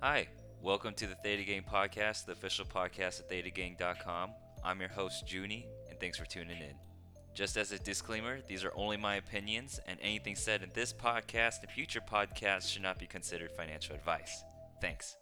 Hi, welcome to the Theta Gang Podcast, the official podcast at thetagang.com. I'm your host, Junie, and thanks for tuning in. Just as a disclaimer, these are only my opinions, and anything said in this podcast and future podcasts should not be considered financial advice. Thanks.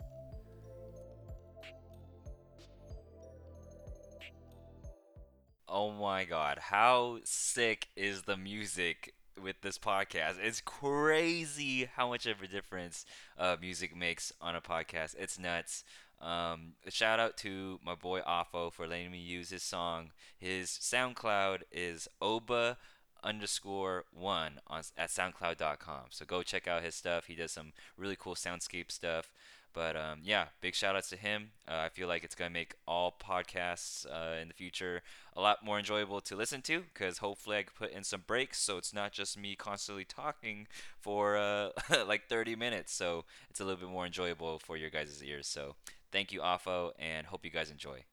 Oh my god, how sick is the music with this podcast? It's crazy how much of a difference uh, music makes on a podcast. It's nuts. Um, shout out to my boy Afo for letting me use his song. His SoundCloud is Oba underscore one on at SoundCloud.com. So go check out his stuff. He does some really cool soundscape stuff. But um, yeah, big shout outs to him. Uh, I feel like it's going to make all podcasts uh, in the future a lot more enjoyable to listen to because hopefully I can put in some breaks so it's not just me constantly talking for uh, like 30 minutes. So it's a little bit more enjoyable for your guys' ears. So thank you, AFO, and hope you guys enjoy.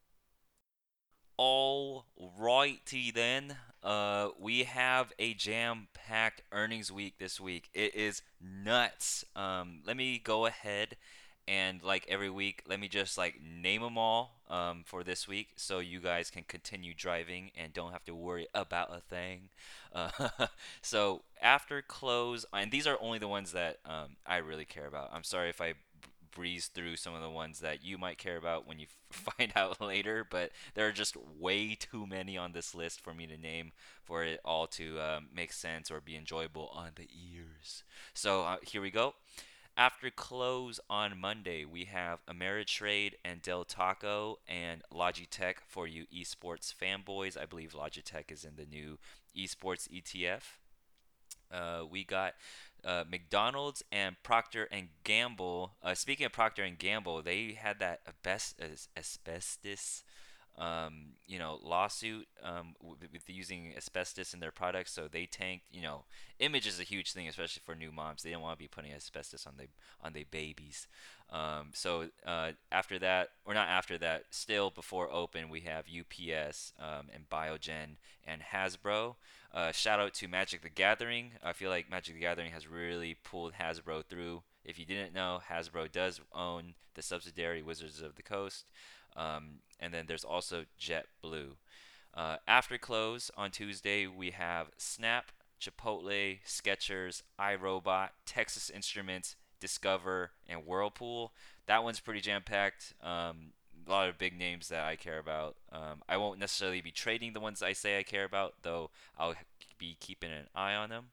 All righty then. Uh, we have a jam-packed earnings week this week. It is nuts. Um, let me go ahead and like every week, let me just like name them all um, for this week, so you guys can continue driving and don't have to worry about a thing. Uh, so after close, and these are only the ones that um, I really care about. I'm sorry if I breeze through some of the ones that you might care about when you find out later, but there are just way too many on this list for me to name for it all to um, make sense or be enjoyable on the ears. So uh, here we go. After close on Monday, we have Ameritrade and Del Taco and Logitech for you esports fanboys. I believe Logitech is in the new esports ETF. Uh, we got uh, McDonald's and Procter and Gamble. Uh, speaking of Procter and Gamble, they had that asbestos um, you know, lawsuit um, with, with, using asbestos in their products. So they tanked. You know, image is a huge thing, especially for new moms. They don't want to be putting asbestos on the on their babies. Um, so uh, after that, or not after that, still before open, we have UPS um, and Biogen and Hasbro. Uh, shout out to Magic the Gathering. I feel like Magic the Gathering has really pulled Hasbro through. If you didn't know, Hasbro does own the subsidiary Wizards of the Coast. Um, and then there's also JetBlue. Uh, after close on Tuesday, we have Snap, Chipotle, Skechers, iRobot, Texas Instruments, Discover, and Whirlpool. That one's pretty jam packed. Um, a lot of big names that I care about. Um, I won't necessarily be trading the ones I say I care about, though I'll be keeping an eye on them.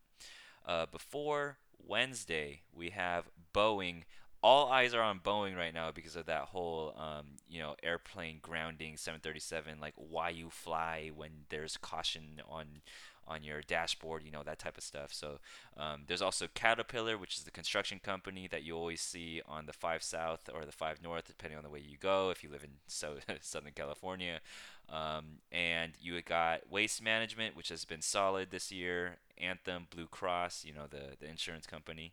Uh, before Wednesday, we have Boeing all eyes are on Boeing right now because of that whole, um, you know, airplane grounding 737, like why you fly when there's caution on on your dashboard, you know, that type of stuff. So um, there's also Caterpillar, which is the construction company that you always see on the 5 South or the 5 North, depending on the way you go, if you live in so Southern California. Um, and you got Waste Management, which has been solid this year, Anthem, Blue Cross, you know, the, the insurance company.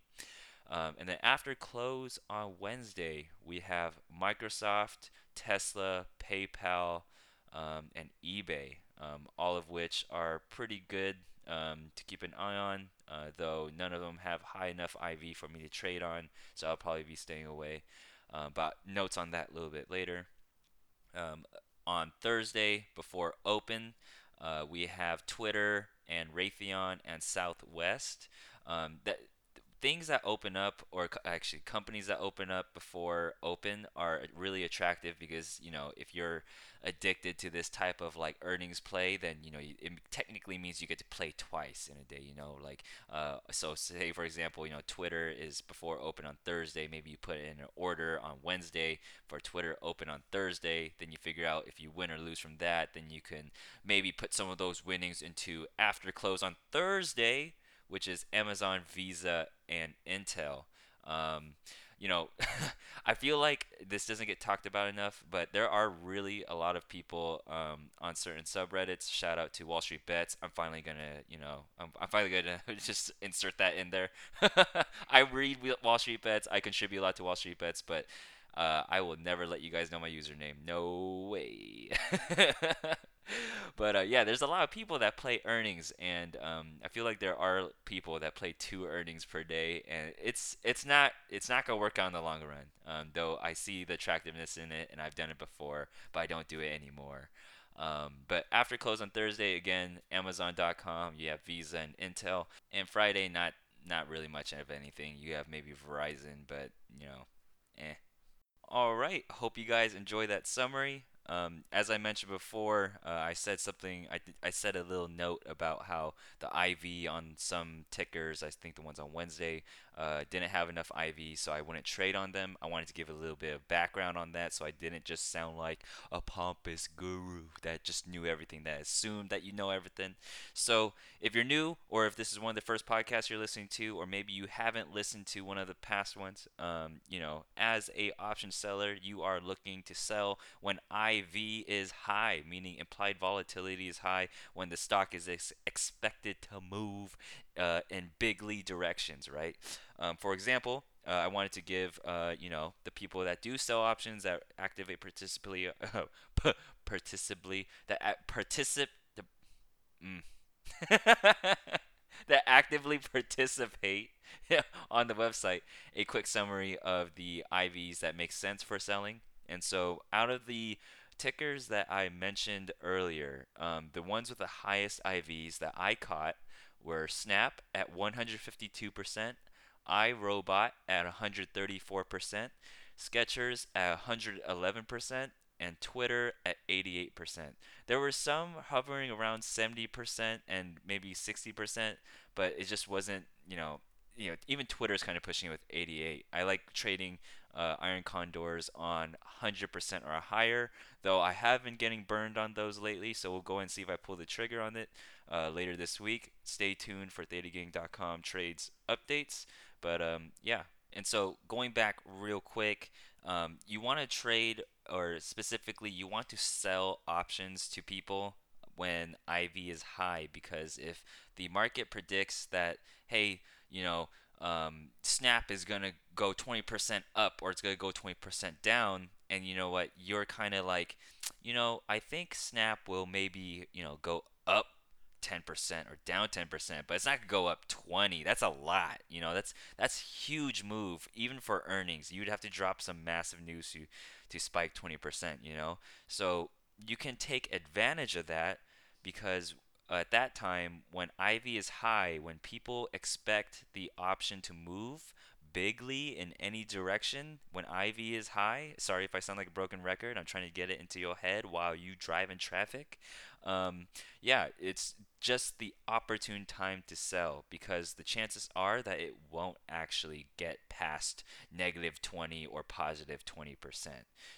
Um, and then after close on Wednesday, we have Microsoft, Tesla, PayPal, um, and eBay, um, all of which are pretty good um, to keep an eye on, uh, though none of them have high enough IV for me to trade on, so I'll probably be staying away. Uh, but notes on that a little bit later. Um, on Thursday, before open, uh, we have Twitter and Raytheon and Southwest. Um, that things that open up or actually companies that open up before open are really attractive because you know if you're addicted to this type of like earnings play then you know it technically means you get to play twice in a day you know like uh, so say for example you know twitter is before open on thursday maybe you put in an order on wednesday. For twitter open on thursday then you figure out if you win or lose from that then you can maybe put some of those winnings into after close on thursday which is Amazon, Visa, and Intel. Um, you know, I feel like this doesn't get talked about enough, but there are really a lot of people um, on certain subreddits. Shout out to Wall Street Bets. I'm finally gonna, you know, I'm, I'm finally gonna just insert that in there. I read Wall Street Bets. I contribute a lot to Wall Street Bets, but uh, I will never let you guys know my username. No way. but uh, yeah, there's a lot of people that play earnings, and um, I feel like there are people that play two earnings per day, and it's it's not it's not gonna work out in the long run. Um, though I see the attractiveness in it, and I've done it before, but I don't do it anymore. Um, but after close on Thursday, again, Amazon.com, you have Visa and Intel, and Friday, not not really much of anything. You have maybe Verizon, but you know, eh. All right. Hope you guys enjoy that summary. Um, as I mentioned before, uh, I said something. I, I said a little note about how the IV on some tickers, I think the ones on Wednesday, uh, didn't have enough IV, so I wouldn't trade on them. I wanted to give a little bit of background on that, so I didn't just sound like a pompous guru that just knew everything, that assumed that you know everything. So if you're new, or if this is one of the first podcasts you're listening to, or maybe you haven't listened to one of the past ones, um, you know, as a option seller, you are looking to sell when IV is high, meaning implied volatility is high, when the stock is ex- expected to move uh, in bigly directions, right? Um, for example, uh, I wanted to give uh, you know the people that do sell options that activate participably, uh, participably that particip the, mm, that actively participate on the website a quick summary of the IVs that make sense for selling. And so out of the tickers that I mentioned earlier, um, the ones with the highest IVs that I caught were Snap at 152%, iRobot at 134%, Skechers at 111%, and Twitter at 88%. There were some hovering around 70% and maybe 60%, but it just wasn't, you know, you know, even Twitter's kind of pushing it with 88. I like trading uh, iron condors on 100% or higher, though I have been getting burned on those lately, so we'll go and see if I pull the trigger on it uh, later this week. Stay tuned for ThetaGang.com trades updates. But um, yeah, and so going back real quick, um, you want to trade, or specifically, you want to sell options to people when IV is high because if the market predicts that, hey, you know, um, Snap is to go 20% up or it's to go 20% down, and you know what, you're kind of like, you know, I think Snap will maybe, you know, go up 10% or down 10%, but it's not going to go up 20. That's a lot. You know, that's that's huge move even for earnings. You'd have to drop some massive news to to spike 20%, you know. So, you can take advantage of that because uh, at that time when IV is high, when people expect the option to move bigly in any direction when IV is high. Sorry if I sound like a broken record. I'm trying to get it into your head while you drive in traffic. Um, yeah, it's just the opportune time to sell because the chances are that it won't actually get past negative 20 or positive 20%.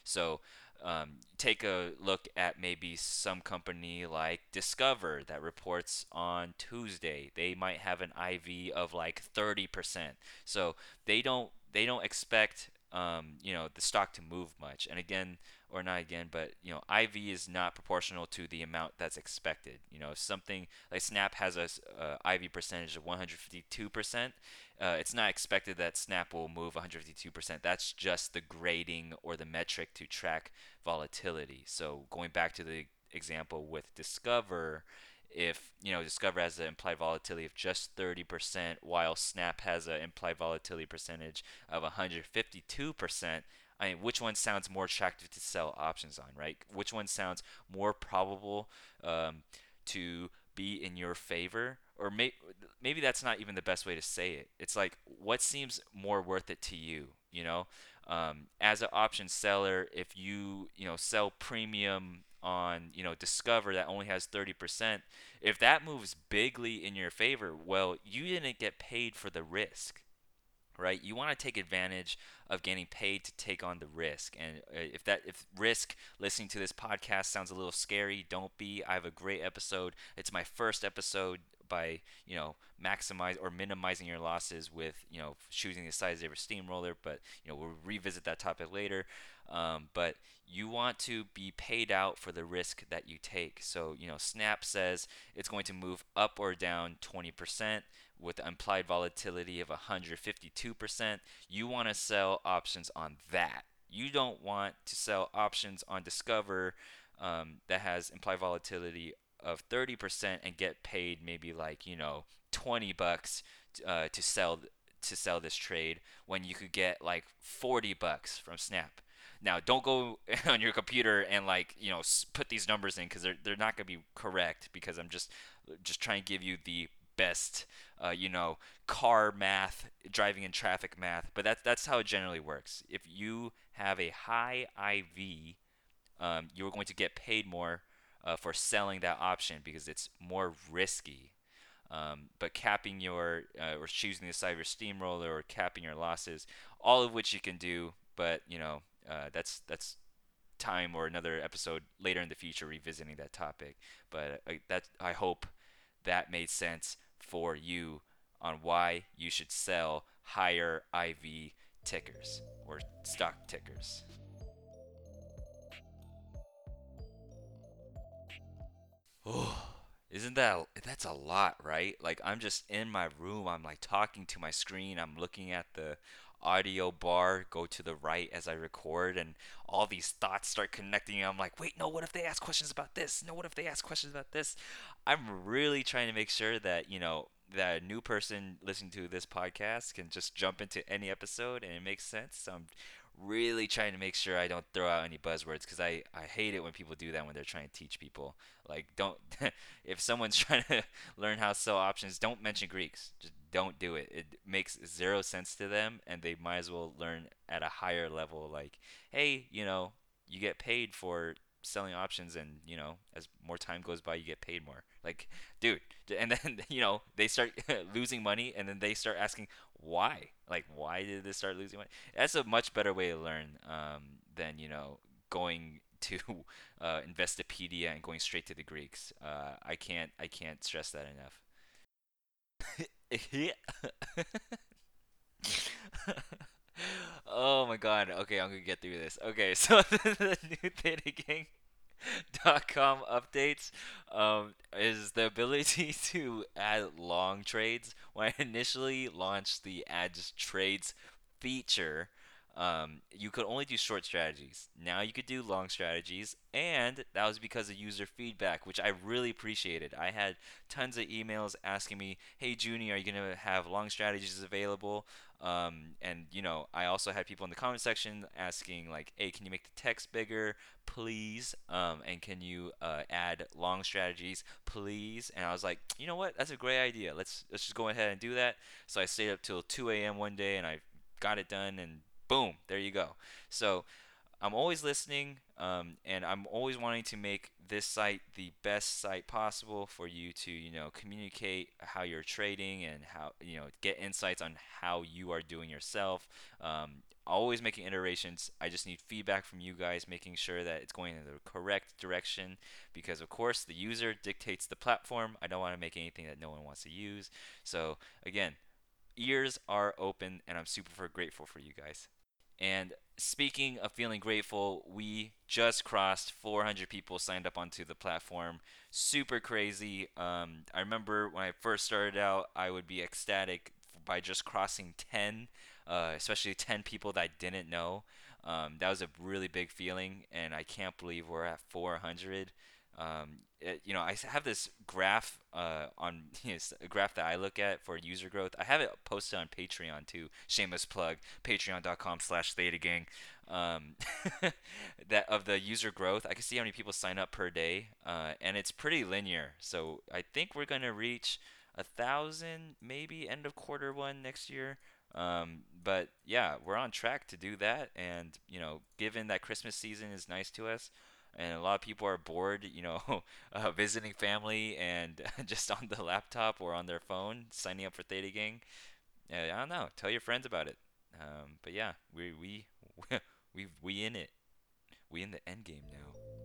So um, take a look at maybe some company like Discover that reports on Tuesday. They might have an IV of like 30%. So they don't they don't expect um, you know the stock to move much. And again, or not again, but you know IV is not proportional to the amount that's expected. You know something like Snap has a uh, IV percentage of 152%. Uh, it's not expected that Snap will move 152%. That's just the grading or the metric to track volatility. So going back to the example with Discover, if you know Discover has an implied volatility of just 30%, while Snap has an implied volatility percentage of 152%. I mean, which one sounds more attractive to sell options on, right? Which one sounds more probable um, to be in your favor? Or may- maybe that's not even the best way to say it. It's like, what seems more worth it to you? You know, um, as an option seller, if you you know sell premium on you know Discover that only has 30%, if that moves bigly in your favor, well, you didn't get paid for the risk right? You want to take advantage of getting paid to take on the risk. And uh, if that if risk listening to this podcast sounds a little scary, don't be. I have a great episode. It's my first episode by you know maximize or minimizing your losses with you know choosing the size of your steamroller. But you know we'll revisit that topic later. Um, but you want to be paid out for the risk that you take. So you know Snap says it's going to move up or down 20% with implied volatility of 152%. You want to sell options on that. You don't want to sell options on Discover um, that has implied volatility of 30% and get paid maybe like you know 20 bucks uh, to sell to sell this trade when you could get like 40 bucks from Snap. Now, don't go on your computer and like you know put these numbers in because they're they're not gonna be correct because I'm just just trying to give you the best uh, you know car math, driving in traffic math. But that's that's how it generally works. If you have a high IV, um, you're going to get paid more uh, for selling that option because it's more risky. Um, but capping your uh, or choosing the side of your steamroller or capping your losses, all of which you can do. But you know uh, that's that's time or another episode later in the future revisiting that topic. But that I hope that made sense for you on why you should sell higher IV tickers or stock tickers. Oh, isn't that that's a lot, right? Like I'm just in my room, I'm like talking to my screen, I'm looking at the audio bar go to the right as I record and all these thoughts start connecting. I'm like, wait, no, what if they ask questions about this? No, what if they ask questions about this? I'm really trying to make sure that, you know, that a new person listening to this podcast can just jump into any episode and it makes sense. So I'm really trying to make sure I don't throw out any buzzwords because I, I hate it when people do that when they're trying to teach people. Like, don't, if someone's trying to learn how to sell options, don't mention Greeks. Just don't do it. It makes zero sense to them and they might as well learn at a higher level. Like, hey, you know, you get paid for selling options and you know as more time goes by you get paid more like dude and then you know they start losing money and then they start asking why. Like why did they start losing money? That's a much better way to learn um, than you know going to uh, investopedia and going straight to the greeks. Uh, i can't i can't stress that enough. Oh my god. Okay i'm gonna get through this. Okay so the new gang dot com updates um, is the ability to add long trades. When I initially launched the add trades feature, um, you could only do short strategies. Now you could do long strategies, and that was because of user feedback, which I really appreciated. I had tons of emails asking me, "Hey, Junie, are you gonna have long strategies available?" Um, and you know, I also had people in the comment section asking like, "Hey, can you make the text bigger, please? Um, and can you uh, add long strategies, please?" And I was like, "You know what? That's a great idea. Let's let's just go ahead and do that." So I stayed up till 2 a.m. one day and I got it done, and boom, there you go. So I'm always listening, um, and I'm always wanting to make this site the best site possible for you to, you know, communicate how you're trading and how, you know, get insights on how you are doing yourself. Um, always making iterations. I just need feedback from you guys, making sure that it's going in the correct direction because, of course, the user dictates the platform. I don't want to make anything that no one wants to use. So, again, ears are open, and I'm super grateful for you guys. And speaking of feeling grateful, we just crossed 400 people signed up onto the platform. Super crazy. Um, I remember when I first started out, I would be ecstatic by just crossing 10, uh, especially 10 people that I didn't know. Um, that was a really big feeling, and I can't believe we're at 400. Um, it, you know, I have this graph uh, on you know, a graph that I look at for user growth. I have it posted on Patreon too. Shameless plug: Patreon.com/slash ThetaGang. Um, that of the user growth, I can see how many people sign up per day, uh, and it's pretty linear. So I think we're gonna reach a thousand, maybe end of quarter one next year. Um, but yeah, we're on track to do that, and you know, given that Christmas season is nice to us and a lot of people are bored, you know, uh, visiting family and just on the laptop or on their phone signing up for Theta Gang. Uh, I don't know. Tell your friends about it. Um, but yeah, we we we we in it. We in the end game now.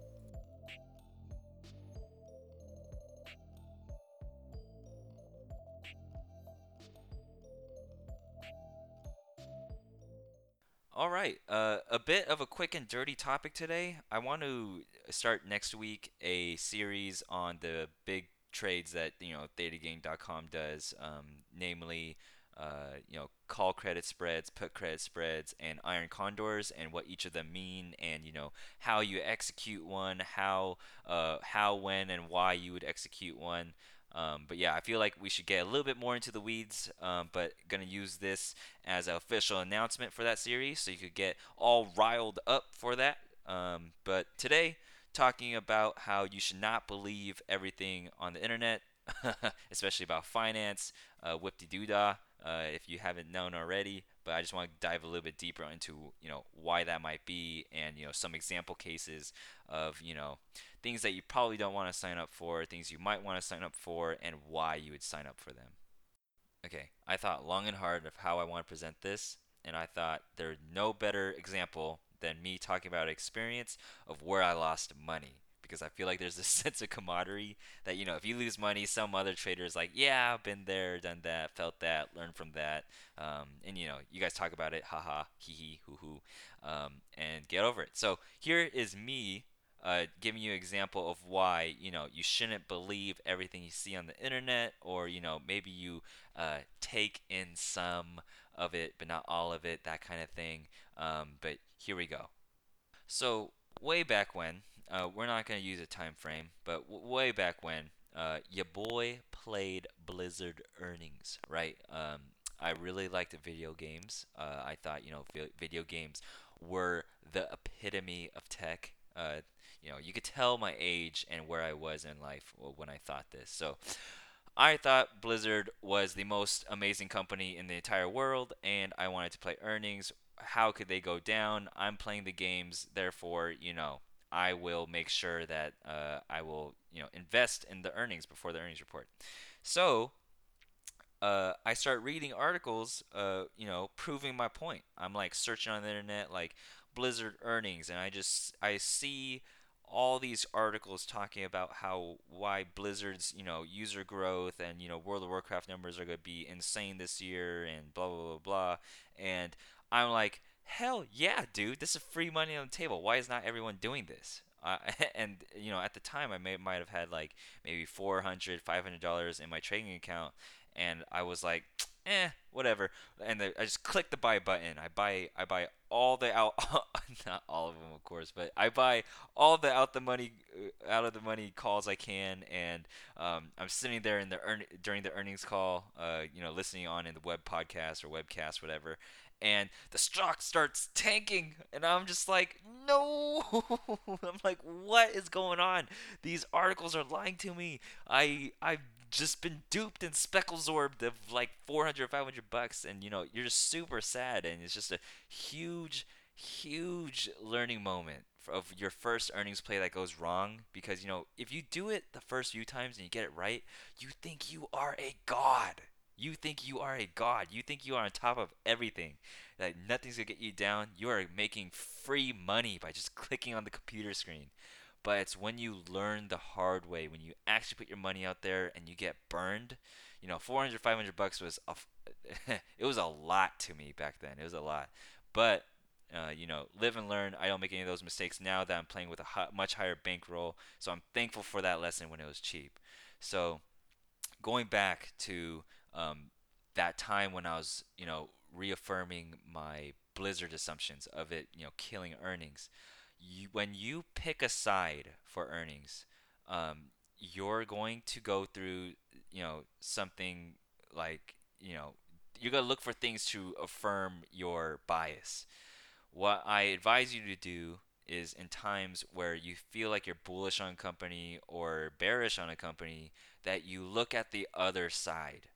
All right, uh, a bit of a quick and dirty topic today. I want to start next week a series on the big trades that you know ThetaGang.com does, um, namely uh, you know, call credit spreads, put credit spreads, and iron condors, and what each of them mean, and you know how you execute one, how, uh, how, when, and why you would execute one. Um, but yeah, I feel like we should get a little bit more into the weeds. Um, but gonna use this as an official announcement for that series, so you could get all riled up for that. Um, but today, talking about how you should not believe everything on the internet, especially about finance, uh, whip de doo dah uh, if you haven't known already. But I just want to dive a little bit deeper into you know why that might be, and you know some example cases of you know things that you probably don't want to sign up for, things you might want to sign up for, and why you would sign up for them. Okay, I thought long and hard of how I want to present this, and I thought there's no better example than me talking about experience of where I lost money because I feel like there's this sense of camaraderie that you know if you lose money, some other trader is like, yeah, I've been there, done that, felt that, learned from that, um, and you know you guys talk about it, haha, hee hee, hoo hoo, um, and get over it. So here is me. Uh, giving you an example of why you know you shouldn't believe everything you see on the internet, or you know maybe you uh, take in some of it but not all of it, that kind of thing. Um, but here we go. So way back when, uh, we're not gonna use a time frame, but w- way back when, uh, your boy played Blizzard earnings, right? Um, I really liked video games. Uh, I thought you know video games were the epitome of tech. Uh, you know, you could tell my age and where I was in life when I thought this. So I thought Blizzard was the most amazing company in the entire world, and I wanted to play earnings. How could they go down? I'm playing the games, therefore, you know, I will make sure that uh, I will, you know, invest in the earnings before the earnings report. So uh, I start reading articles, uh, you know, proving my point. I'm like searching on the internet, like Blizzard earnings, and I just I see all these articles talking about how why Blizzard's you know user growth and you know World of Warcraft numbers are going to be insane this year and blah blah blah blah, and I'm like, hell yeah, dude, this is free money on the table. Why is not everyone doing this? Uh, and you know, at the time, I may might have had like maybe 400 500 dollars in my trading account, and I was like, eh, whatever. And the, I just click the buy button. I buy I buy all the out not all of them of course, but I buy all the out the money uh, out of the money calls I can, and um, I'm sitting there in the earn, during the earnings call, uh, you know, listening on in the web podcast or webcast, whatever. And the stock starts tanking, and I'm just like, no! I'm like, what is going on? These articles are lying to me. I i've just been duped and speckle zorbed of like 400 500 bucks and you know you're just super sad and it's just a huge huge learning moment of your first earnings play that goes wrong because you know if you do it the first few times and you get it right you think you are a god you think you are a god you think you are on top of everything that nothing's gonna get you down you are making free money by just clicking on the computer screen but it's when you learn the hard way, when you actually put your money out there and you get burned. You know, 400, 500 bucks was a, it was a lot to me back then. It was a lot, but uh, you know, live and learn. I don't make any of those mistakes now that I'm playing with a much higher bankroll. So I'm thankful for that lesson when it was cheap. So going back to um, that time when I was, you know, reaffirming my Blizzard assumptions of it, you know, killing earnings you, when you pick a side for earnings, um, you're going to go through, you know, something like, you know, you're going to look for things to affirm your bias. What I advise you to do is in times where you feel like you're bullish on a company or bearish on a company, that you look at the other side,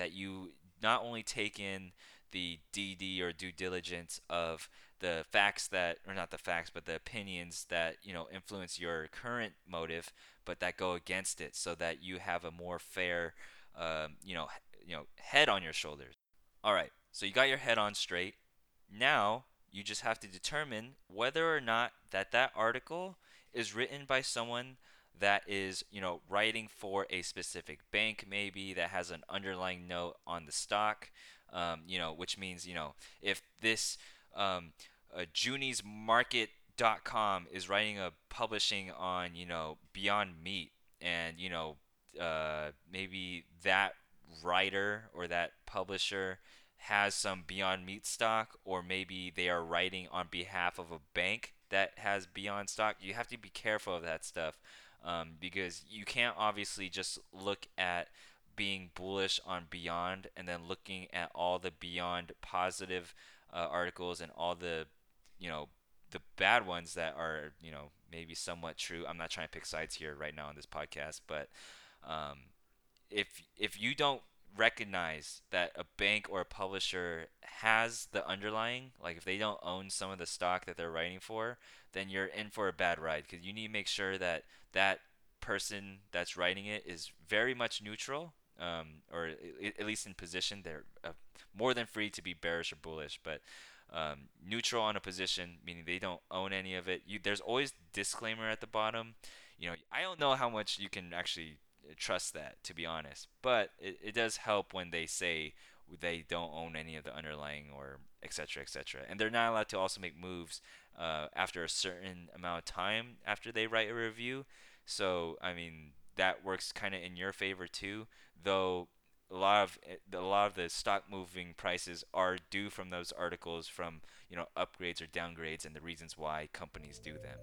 that you not only take in the DD or due diligence of the facts that or not the facts but the opinions that you know influence your current motive but that go against it so that you have a more fair um, you know you know head on your shoulders. All right. So you got your head on straight. Now you just have to determine whether or not that that article is written by someone that is you know writing for a specific bank maybe that has an underlying note on the stock um, you know which means you know if this um, uh, Junie'sMarket.com is writing a publishing on you know Beyond Meat, and you know uh, maybe that writer or that publisher has some Beyond Meat stock, or maybe they are writing on behalf of a bank that has Beyond stock. You have to be careful of that stuff um, because you can't obviously just look at being bullish on Beyond and then looking at all the Beyond positive uh, articles and all the you know the bad ones that are you know maybe somewhat true. I'm not trying to pick sides here right now on this podcast, but um, if if you don't recognize that a bank or a publisher has the underlying, like if they don't own some of the stock that they're writing for, then you're in for a bad ride because you need to make sure that that person that's writing it is very much neutral, um, or at least in position. They're uh, more than free to be bearish or bullish, but um, neutral on a position, meaning they don't own any of it. You, there's always disclaimer at the bottom. You know, I don't know how much you can actually trust that, to be honest. But it, it does help when they say they don't own any of the underlying or etc. etc. And they're not allowed to also make moves uh, after a certain amount of time after they write a review. So I mean that works kind of in your favor too, though. A lot of a lot of the stock moving prices are due from those articles from you know upgrades or downgrades and the reasons why companies do them.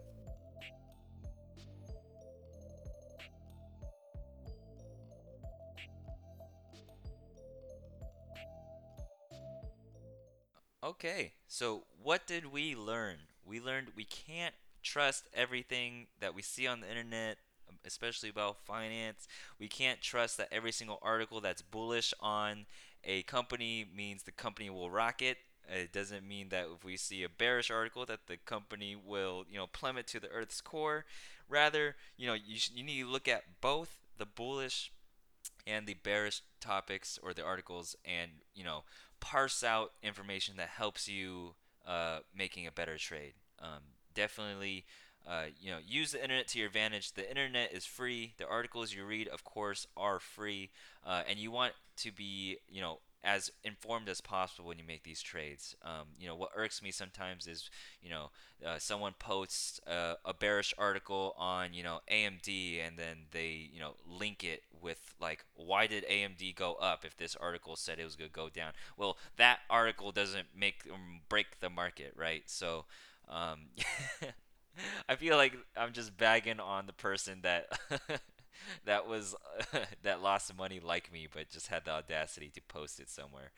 Okay, so what did we learn? We learned we can't trust everything that we see on the internet, um, especially about finance. We can't trust that every single article that's bullish on a company means the company will rocket. it. Doesn't mean that if we see a bearish article that the company will, you know, plummet to the earth's core. Rather, you know, you, sh- you need to look at both the bullish and the bearish topics or the articles and, you know, parse out information that helps you uh, making a better trade. Um, definitely, uh, you know, use the internet to your advantage. The internet is free. The articles you read, of course, are free, uh, and you want to be, you know, as informed as possible when you make these trades. Um, you know, what irks me sometimes is, you know, uh, someone posts uh, a bearish article on, you know, AMD and then they, you know, link it with like, why did AMD go up if this article said it was going to go down? Well, that article doesn't make um, break the market, right? So, um, I feel like I'm just bagging on the person that that was that lost money like me, but just had the audacity to post it somewhere.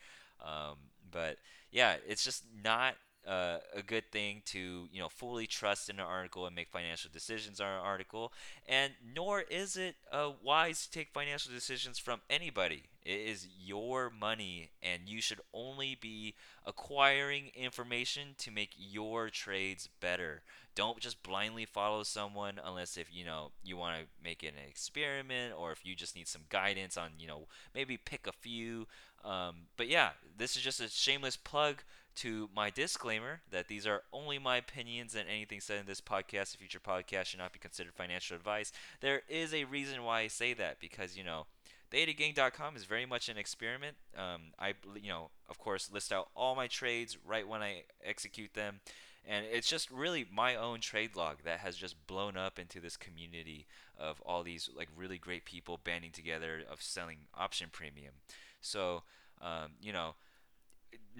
Um, but yeah, it's just not uh, a good thing to you know fully trust in an article and make financial decisions on an article, and nor is it uh, wise to take financial decisions from anybody. It is your money, and you should only be acquiring information to make your trades better. Don't just blindly follow someone unless if you know you want to make it an experiment or if you just need some guidance on you know maybe pick a few. Um, but yeah, this is just a shameless plug to my disclaimer that these are only my opinions and anything said in this podcast, a future podcast, should not be considered financial advice. There is a reason why I say that because you know. ThetaGang.com is very much an experiment. Um, I, you know, of course, list out all my trades right when I execute them, and it's just really my own trade log that has just blown up into this community of all these like really great people banding together of selling option premium. So, um, you know,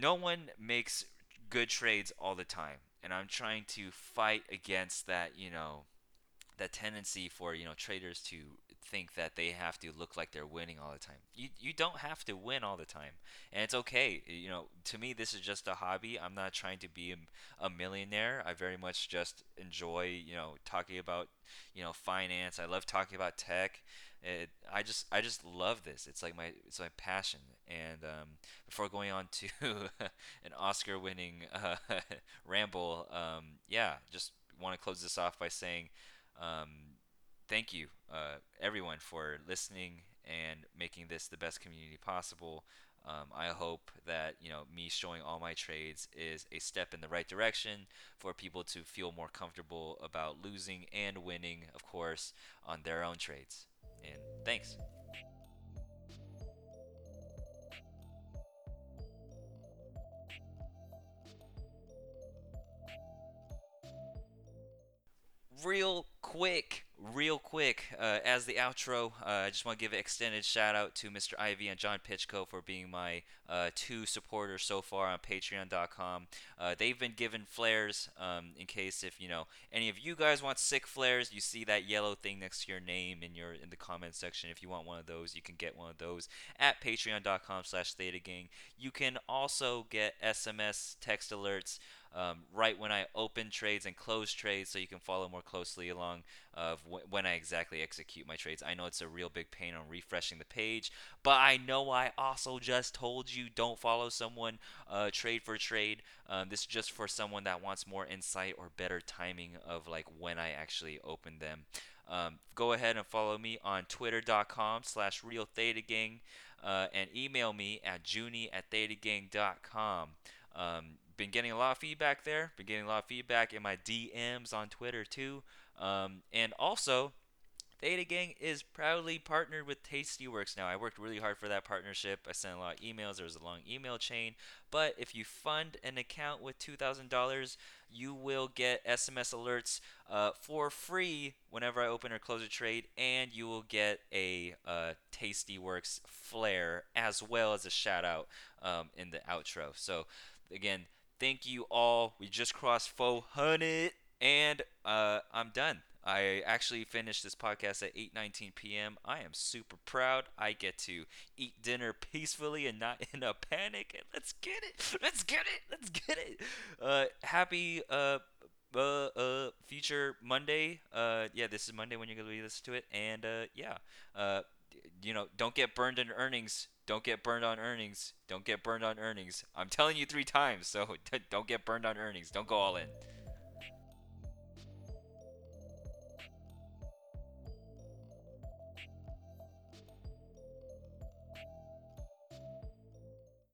no one makes good trades all the time, and I'm trying to fight against that. You know, that tendency for you know traders to think that they have to look like they're winning all the time. You you don't have to win all the time, and it's okay. You know, to me, this is just a hobby. I'm not trying to be a, a millionaire. I very much just enjoy you know talking about you know finance. I love talking about tech. It, I just I just love this. It's like my it's my passion. And um, before going on to an Oscar-winning uh, ramble, um, yeah, just want to close this off by saying um, thank you uh, everyone for listening and making this the best community possible. Um, I hope that you know me showing all my trades is a step in the right direction for people to feel more comfortable about losing and winning, of course, on their own trades. And thanks. Real quick, real quick, uh, as the outro, uh, I just want to give an extended shout out to Mr. Ivy and John Pitchko for being my uh, two supporters so far on Patreon.com. Uh, they've been given flares um, in case if you know any of you guys want sick flares. You see that yellow thing next to your name in your in the comment section. If you want one of those, you can get one of those at Patreon.com/slash ThetaGang. You can also get SMS text alerts um, right when I open trades and close trades so you can follow more closely along of wh- when I exactly execute my trades. I know it's a real big pain on refreshing the page, but I know I also just told you don't follow someone uh, trade for trade. Um, this is just for someone that wants more insight or better timing of like when I actually open them. Um, go ahead and follow me on twitter.com slash real theta gang uh, and email me at junie at thetagang.com. Um, been getting a lot of feedback there. Been getting a lot of feedback in my DMs on Twitter too. Um, and also, Theta Gang is proudly partnered with Tastyworks now. I worked really hard for that partnership. I sent a lot of emails. There was a long email chain. But if you fund an account with $2,000, you will get SMS alerts uh, for free whenever I open or close a trade, and you will get a uh, Tastyworks flare as well as a shout out um, in the outro. So, again, Thank you all. We just crossed 400 and uh, I'm done. I actually finished this podcast at 8:19 p.m. I am super proud. I get to eat dinner peacefully and not in a panic. And let's get it. Let's get it. Let's get it. Uh, happy uh, uh, uh, future Monday. Uh, yeah, this is Monday when you're gonna be listen to it. And uh, yeah, uh, you know, don't get burned in earnings. Don't get burned on earnings. Don't get burned on earnings. I'm telling you three times, so don't get burned on earnings. Don't go all in.